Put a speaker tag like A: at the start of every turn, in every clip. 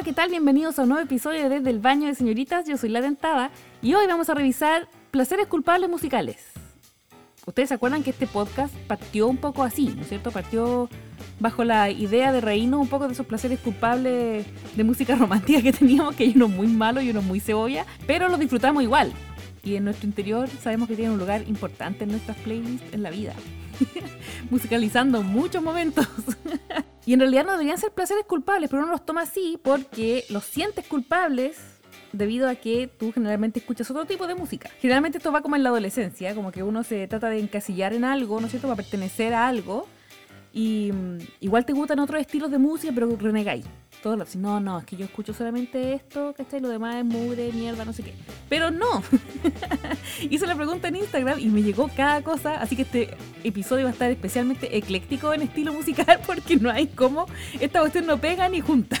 A: Hola, ¿qué tal? Bienvenidos a un nuevo episodio de Desde el Baño de Señoritas. Yo soy La Dentada y hoy vamos a revisar placeres culpables musicales. Ustedes se acuerdan que este podcast partió un poco así, ¿no es cierto? Partió bajo la idea de reírnos un poco de esos placeres culpables de música romántica que teníamos, que hay unos muy malos y unos muy cebolla, pero los disfrutamos igual. Y en nuestro interior sabemos que tienen un lugar importante en nuestras playlists en la vida. musicalizando muchos momentos. y en realidad no deberían ser placeres culpables, pero uno los toma así porque los sientes culpables debido a que tú generalmente escuchas otro tipo de música. Generalmente esto va como en la adolescencia, como que uno se trata de encasillar en algo, ¿no es cierto?, para pertenecer a algo. Y mm, igual te gustan otros estilos de música, pero renegáis. Todo lo no, no, es que yo escucho solamente esto, ¿cachai? Lo demás es mugre, mierda, no sé qué. Pero no. Hice la pregunta en Instagram y me llegó cada cosa, así que este episodio va a estar especialmente ecléctico en estilo musical porque no hay cómo esta cuestión no pega ni junta.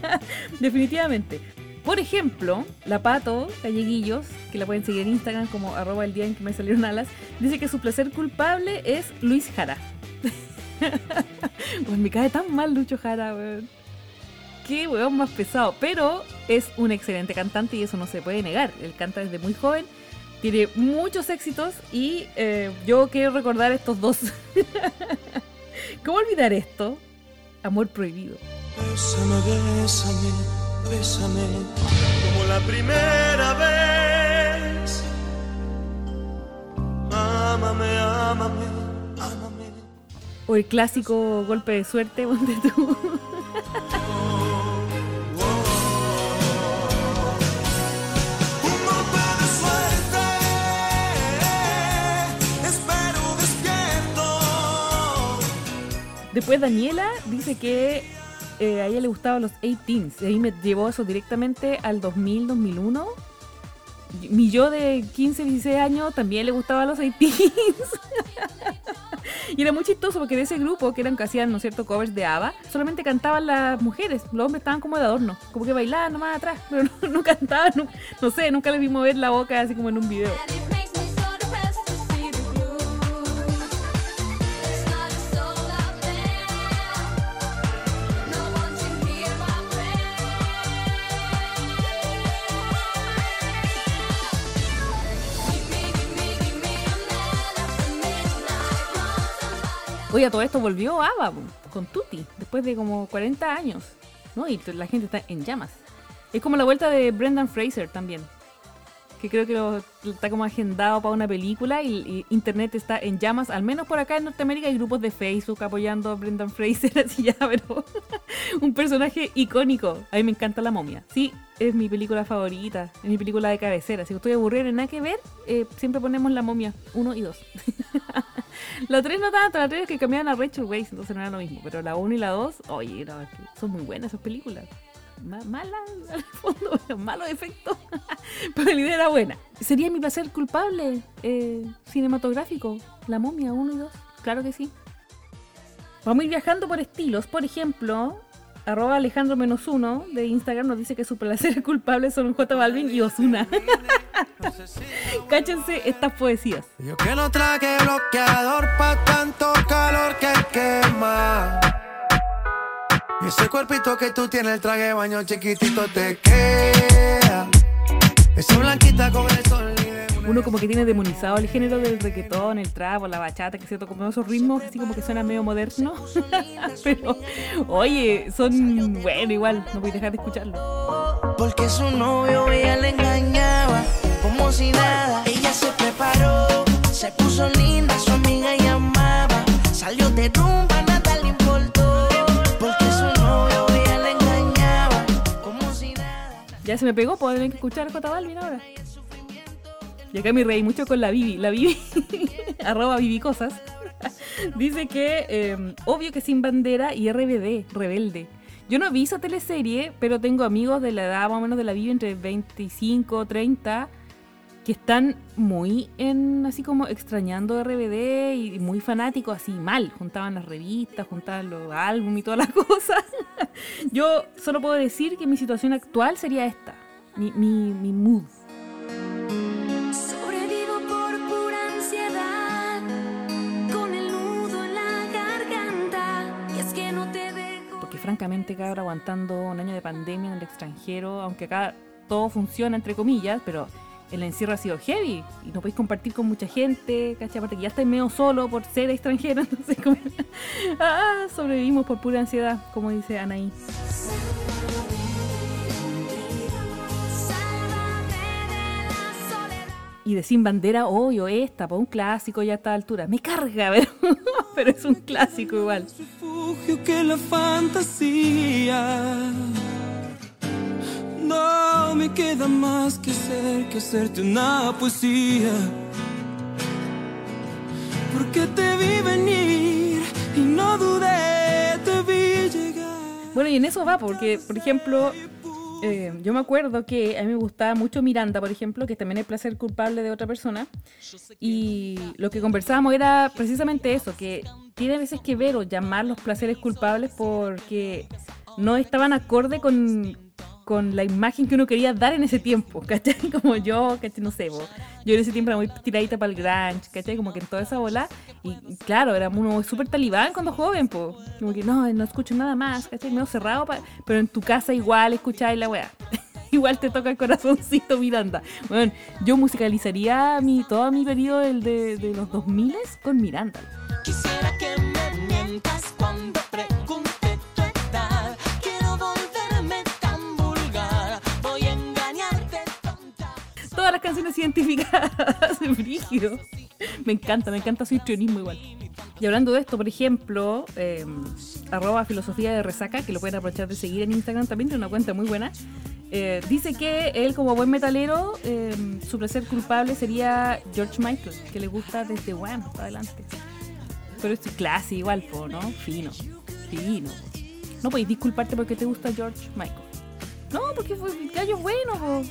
A: Definitivamente. Por ejemplo, la Pato Calleguillos, que la pueden seguir en Instagram como arroba el día en que me salieron alas, dice que su placer culpable es Luis Jara. pues me cae tan mal Lucho Jara, weón qué weón más pesado. Pero es un excelente cantante y eso no se puede negar. Él canta desde muy joven, tiene muchos éxitos y eh, yo quiero recordar estos dos. ¿Cómo olvidar esto? Amor prohibido.
B: Bésame, bésame, bésame, como la primera vez. Ámame, ámame, ámame.
A: O el clásico golpe de suerte, donde tú. Después Daniela dice que eh, a ella le gustaban los 18s. Y ahí me llevó eso directamente al 2000, 2001. Mi yo de 15, 16 años también le gustaba los 18s. y era muy chistoso porque de ese grupo, que eran que hacían, ¿no cierto?, covers de ABBA, solamente cantaban las mujeres. Los hombres estaban como de adorno, como que bailaban nomás atrás, pero no, cantaban, no, no sé, nunca les vi mover la boca así como en un video. Oye, todo esto volvió ABBA con Tutti, después de como 40 años, ¿no? Y la gente está en llamas. Es como la vuelta de Brendan Fraser también, que creo que está como agendado para una película y, Internet está en llamas, al menos por acá en Norteamérica hay grupos de Facebook apoyando a Brendan Fraser, así ya, pero un personaje icónico. A mí me encanta La momia. Sí, es mi película favorita, es mi película de cabecera. Si estoy aburrido en nada que ver, eh, siempre ponemos La momia 1 y 2. La 3 no tanto, la 3 es que cambiaban a Rachel Weisz, entonces no era lo mismo. Pero la 1 y la 2, oye, son muy buenas esas películas. Malas al fondo, malos efectos. pero la idea era buena. ¿Sería mi placer culpable eh, cinematográfico? La momia 1 y 2, claro que sí. Vamos a ir viajando por estilos. Por ejemplo, arroba Alejandro menos uno de Instagram nos dice que su placer culpable son J Balvin y Osuna. Cáchense estas poesías.
B: Yo que no traje bloqueador pa' tanto calor que quema. Y ese cuerpito que tú tienes, el traje baño chiquitito te queda. Esa blanquita con el sol
A: uno como que tiene demonizado el género del reggaetón, el trap la bachata, que se como esos ritmos así como que suena medio moderno. Pero, oye, son bueno igual, no voy a dejar de escucharlo.
B: Porque su novio ella le engañaba, como si nada. Ella se preparó, se puso linda, su amiga llamaba, salió de rumba, nada le importó. Porque su novio ella le engañaba, como si nada.
A: Ya se me pegó, puedo tener que escuchar J Balvin ahora. Y acá me reí mucho con la Bibi. La Bibi, arroba Bibi Cosas, dice que em, obvio que sin bandera y RBD, rebelde. Yo no vi esa teleserie, pero tengo amigos de la edad más o menos de la Bibi, entre 25, 30, que están muy en, así como extrañando RBD y muy fanáticos, así mal. Juntaban las revistas, juntaban los álbumes y todas las cosas. Yo solo puedo decir que mi situación actual sería esta, mi, mi, mi mood. Francamente, cabrón, aguantando un año de pandemia en el extranjero, aunque acá todo funciona, entre comillas, pero el encierro ha sido heavy y no podéis compartir con mucha gente, ¿cachai? Aparte que ya estáis medio solo por ser extranjero, entonces como... ah, sobrevivimos por pura ansiedad, como dice Anaí. Y de Sin Bandera, obvio, esta, por un clásico ya a esta altura. Me carga, pero, pero es un clásico igual.
C: Refugio que la fantasía. No me queda más que hacer que hacerte una poesía. Porque te vi venir y no dudé, te vi llegar.
A: Bueno, y en eso va, porque, por ejemplo, eh, yo me acuerdo que a mí me gustaba mucho Miranda, por ejemplo, que también es placer culpable de otra persona. Y lo que conversábamos era precisamente eso, que tiene veces que ver o llamar los placeres culpables porque no estaban acorde con, con la imagen que uno quería dar en ese tiempo, ¿cachai? Como yo, ¿cachai? No sé, bo. yo en ese tiempo era muy tiradita para el grunge, ¿cachai? Como que en toda esa bola. Y claro, era uno súper talibán cuando joven, po. Como que no, no escucho nada más, ¿cachai? Medio cerrado, pa- pero en tu casa igual escucháis la weá. igual te toca el corazoncito Miranda. Bueno, yo musicalizaría mi, todo mi periodo del de, de los 2000 con Miranda.
B: Quisiera que me mientas cuando pregunte
A: canciones identificadas, brígido. Me encanta, me encanta su histrionismo igual. Y hablando de esto, por ejemplo, eh, arroba filosofía de resaca, que lo pueden aprovechar de seguir en Instagram también, tiene una cuenta muy buena. eh, dice que él como buen metalero, eh, su placer culpable sería George Michael, que le gusta desde Wham para adelante. Pero es clase igual, ¿no? Fino, fino. No podéis disculparte porque te gusta George Michael. No, porque fue gallo bueno, po.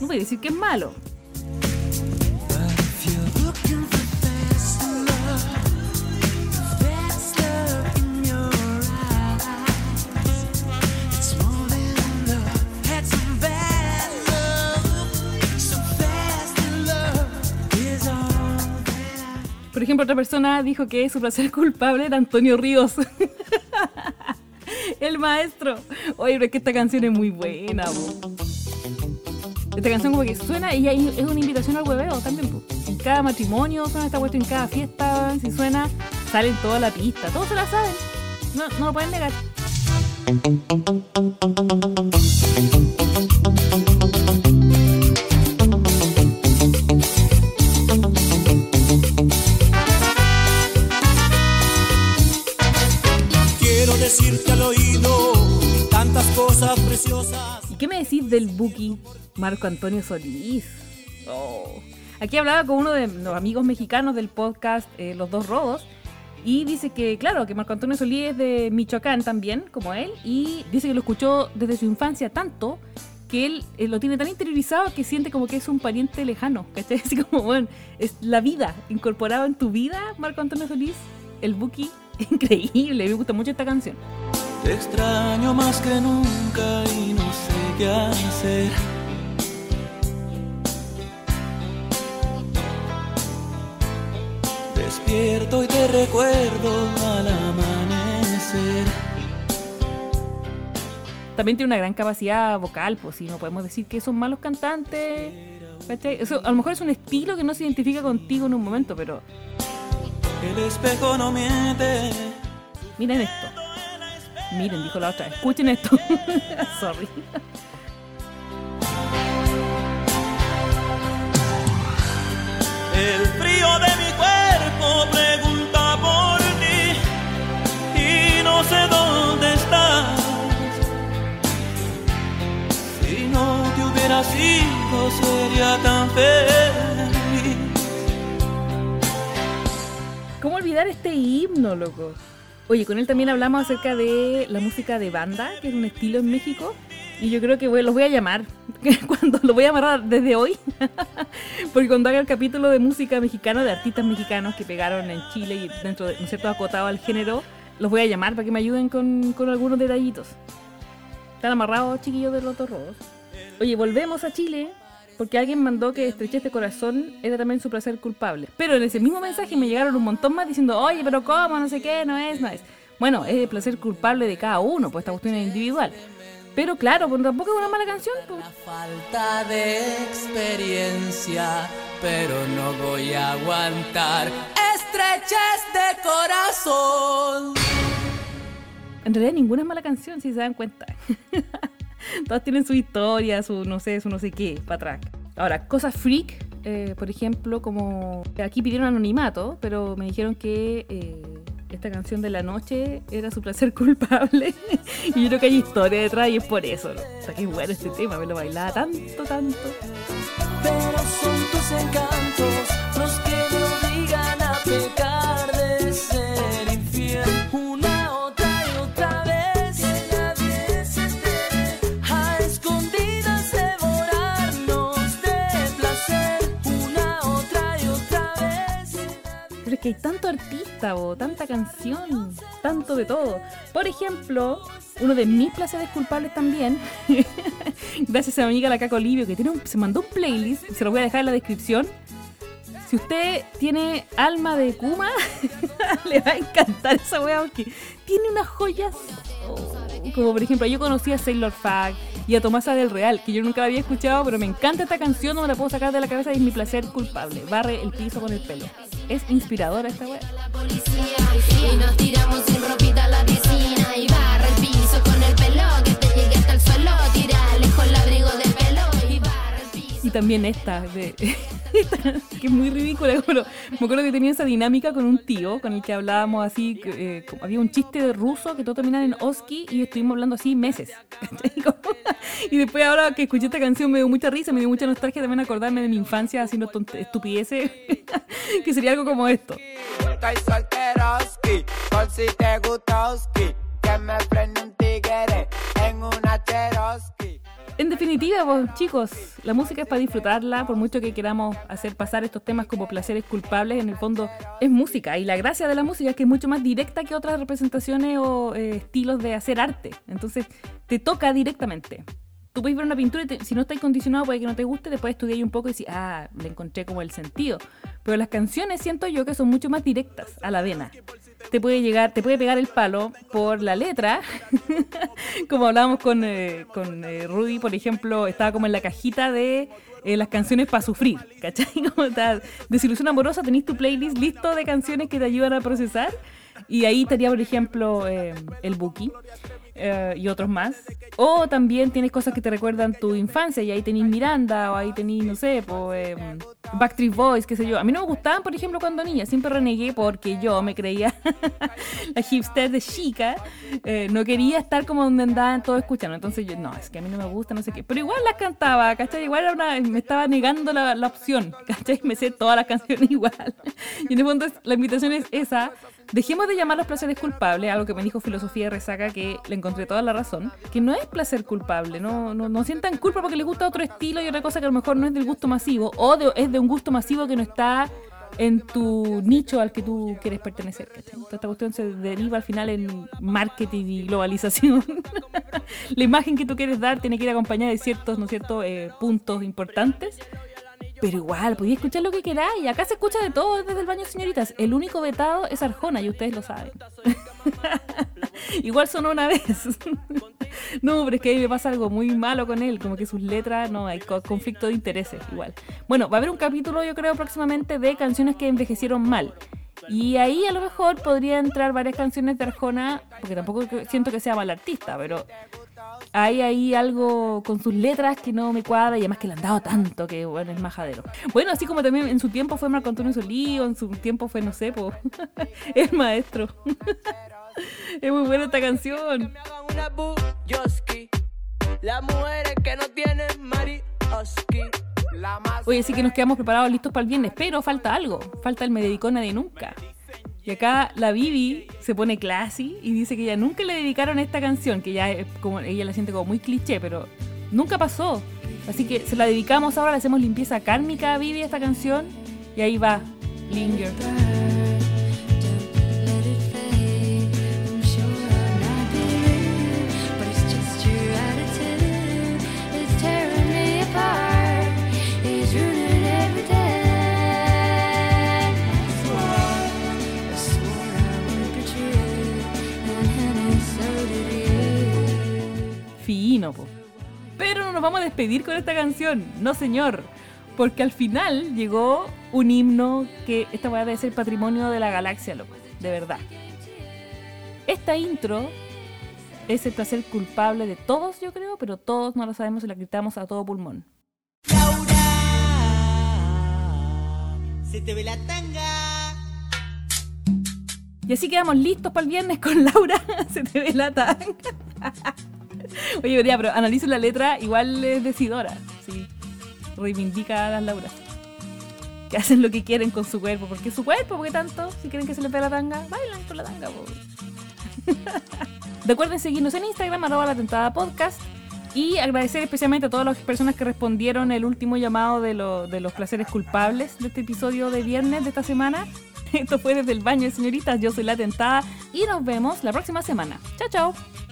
A: No podéis decir que es malo. Por ejemplo, otra persona dijo que su placer culpable era Antonio Ríos. El maestro. Oye, pero es que esta canción es muy buena, po. Esta canción como que suena y ahí es una invitación al hueveo también. En cada matrimonio suena esta cuestión, en cada fiesta, si suena, sale en toda la pista. Todos se la saben. No, no lo pueden negar.
C: Quiero decirte al oído
A: qué me decís del Buki Marco Antonio Solís? Oh. Aquí hablaba con uno de los amigos mexicanos del podcast eh, Los Dos Rodos y dice que, claro, que Marco Antonio Solís es de Michoacán también, como él, y dice que lo escuchó desde su infancia tanto que él eh, lo tiene tan interiorizado que siente como que es un pariente lejano, ¿cachai? Así como, bueno, es la vida, incorporado en tu vida, Marco Antonio Solís, el Buki, increíble, me gusta mucho esta canción.
C: Extraño más que nunca y no qué hacer. Despierto y te recuerdo al amanecer.
A: también tiene una gran capacidad vocal, pues si no podemos decir que son malos cantantes. ¿cachai? Eso, a lo mejor es un estilo que no se identifica contigo en un momento, pero
C: El espejo no miente.
A: miren esto. Miren, dijo la otra. Escuchen esto. Sorry.
C: El frío de mi cuerpo pregunta por ti y no sé dónde estás. Si no te hubiera sido sería tan feliz.
A: ¿Cómo olvidar este himno, loco? Oye, con él también hablamos acerca de la música de banda, que es un estilo en México. Y yo creo que voy- los voy a llamar. Cuando lo voy a amarrar desde hoy. Porque cuando haga el capítulo de música mexicana, de artistas mexicanos que pegaron en Chile y dentro de, ¿no cierto?, acotado al género, los voy a llamar para que me ayuden con, con algunos detallitos. ¿Están amarrados, chiquillos de los dos robos? Oye, volvemos a Chile porque alguien mandó que Estrechez de Corazón era también su placer culpable. Pero en ese mismo mensaje me llegaron un montón más diciendo, oye, pero ¿cómo? No sé qué, no es, no es. Bueno, es el placer culpable de cada uno, pues esta cuestión es individual. Pero claro, pues tampoco es una mala canción. pues.
C: Falta de experiencia, pero no voy a aguantar estreches de corazón.
A: En realidad ninguna es mala canción, si se dan cuenta. Todas tienen su historia, su no sé, su no sé qué, para atrás. Ahora, cosas freak, eh, por ejemplo, como aquí pidieron anonimato, pero me dijeron que eh, esta canción de la noche era su placer culpable. y yo creo que hay historia detrás y es por eso. O sea, qué bueno este tema, me lo bailaba tanto, tanto.
C: Pero son tus encantos que
A: hay tanto artista o tanta canción, tanto de todo. Por ejemplo, uno de mis placeres culpables también, gracias a mi amiga la Caco Livio, que tiene un- se mandó un playlist, se lo voy a dejar en la descripción. Si usted tiene alma de Kuma, le va a encantar esa wea porque tiene unas joyas. oh, como por ejemplo, yo conocí a Sailor Fag y a Tomasa del Real, que yo nunca había escuchado, pero me encanta esta canción, no me la puedo sacar de la cabeza y es mi placer culpable. Barre el piso con el pelo. Es inspiradora esta wea.
D: Y nos tiramos sin ropita a la piscina y barra el piso con el pelo que te llegue hasta el suelo. Tira lejos el abrigo de pelo y barra el piso.
A: Y también esta, de, que es muy ridícula. Pero me acuerdo que tenía esa dinámica con un tío con el que hablábamos así. eh, había un chiste de ruso que todo terminaba en Oski y estuvimos hablando así meses. y después, ahora que escuché esta canción, me dio mucha risa, me dio mucha nostalgia también acordarme de mi infancia haciendo estupideces. que sería algo como esto.
E: Estoy solteroski, por si te gusta Oski, que me prende un tigre en una Cherokee.
A: En definitiva, pues, chicos, la música es para disfrutarla, por mucho que queramos hacer pasar estos temas como placeres culpables, en el fondo es música. Y la gracia de la música es que es mucho más directa que otras representaciones o eh, estilos de hacer arte. Entonces, te toca directamente. Tú puedes ver una pintura y te- si no estás condicionado puede que no te guste, después estudiar un poco y decir, ah, le encontré como el sentido. Pero las canciones siento yo que son mucho más directas a la vena. Te puede llegar, te puede pegar el palo por la letra, como hablábamos con, eh, con eh, Rudy, por ejemplo, estaba como en la cajita de eh, las canciones para sufrir, ¿cachai? Como está, desilusión amorosa, tenéis tu playlist listo de canciones que te ayudan a procesar. Y ahí estaría, por ejemplo, eh, el Buki eh, y otros más. O también tienes cosas que te recuerdan tu infancia y ahí tenéis Miranda o ahí tenéis, no sé, pues, eh, Backstreet Boys, qué sé yo. A mí no me gustaban, por ejemplo, cuando niña. Siempre renegué porque yo me creía la hipster de chica. Eh, no quería estar como donde andaban todos escuchando. Entonces yo, no, es que a mí no me gusta, no sé qué. Pero igual las cantaba, ¿cachai? Igual era una- me estaba negando la, la opción, ¿cachai? Me sé todas las canciones igual. Y en el fondo la invitación es esa. Dejemos de llamar los placeres culpables, algo que me dijo Filosofía de Resaca, que le encontré toda la razón, que no es placer culpable, no, no, no sientan culpa porque les gusta otro estilo y otra cosa que a lo mejor no es del gusto masivo, o de- es de un gusto masivo que no está en tu nicho al que tú quieres pertenecer. Entonces, esta cuestión se deriva al final en marketing y globalización. la imagen que tú quieres dar tiene que ir acompañada de ciertos, ¿no es cierto?, eh, puntos importantes. Pero igual, podía escuchar lo que queráis. Acá se escucha de todo desde el baño, señoritas. El único vetado es Arjona y ustedes lo saben. igual sonó una vez. no, pero es que ahí me pasa algo muy malo con él. Como que sus letras, no, hay co- conflicto de intereses igual. Bueno, va a haber un capítulo, yo creo, próximamente de canciones que envejecieron mal. Y ahí a lo mejor podría entrar varias canciones de Arjona, porque tampoco siento que sea mal artista, pero hay ahí algo con sus letras que no me cuadra y además que le han dado tanto que bueno, es majadero. Bueno, así como también en su tiempo fue Marco Antonio Solí, o en su tiempo fue, no sé, po, el maestro. es muy buena esta canción.
E: Las mujeres que no tienen
A: Oye, sí que nos quedamos preparados, listos para el viernes, pero falta algo, falta el me dedicó nadie nunca. Y acá la Vivi se pone classy y dice que ella nunca le dedicaron esta canción, que ya como ella la siente como muy cliché, pero nunca pasó. Así que se la dedicamos ahora, le hacemos limpieza kármica a Vivi esta canción y ahí va, Linger. Nos vamos a despedir con esta canción. No, señor. Porque al final llegó un himno que esta weá debe ser patrimonio de la galaxia, loco. De verdad. Esta intro es el placer culpable de todos, yo creo, pero todos no lo sabemos y la gritamos a todo pulmón.
F: Se te ve la tanga.
A: Y así quedamos listos para el viernes con Laura. Se te ve la tanga. Oye, ya, pero analizo la letra, igual es decidora. Sí. Reivindica a las Lauras. Que hacen lo que quieren con su cuerpo. Porque su cuerpo, ¿por qué tanto? Si quieren que se les vea la tanga, bailan con la tanga. Recuerden seguirnos en Instagram, arroba la tentada podcast. Y agradecer especialmente a todas las personas que respondieron el último llamado de, lo- de los placeres culpables de este episodio de viernes de esta semana. Esto fue desde el baño de señoritas. Yo soy la tentada y nos vemos la próxima semana. Chao, chao.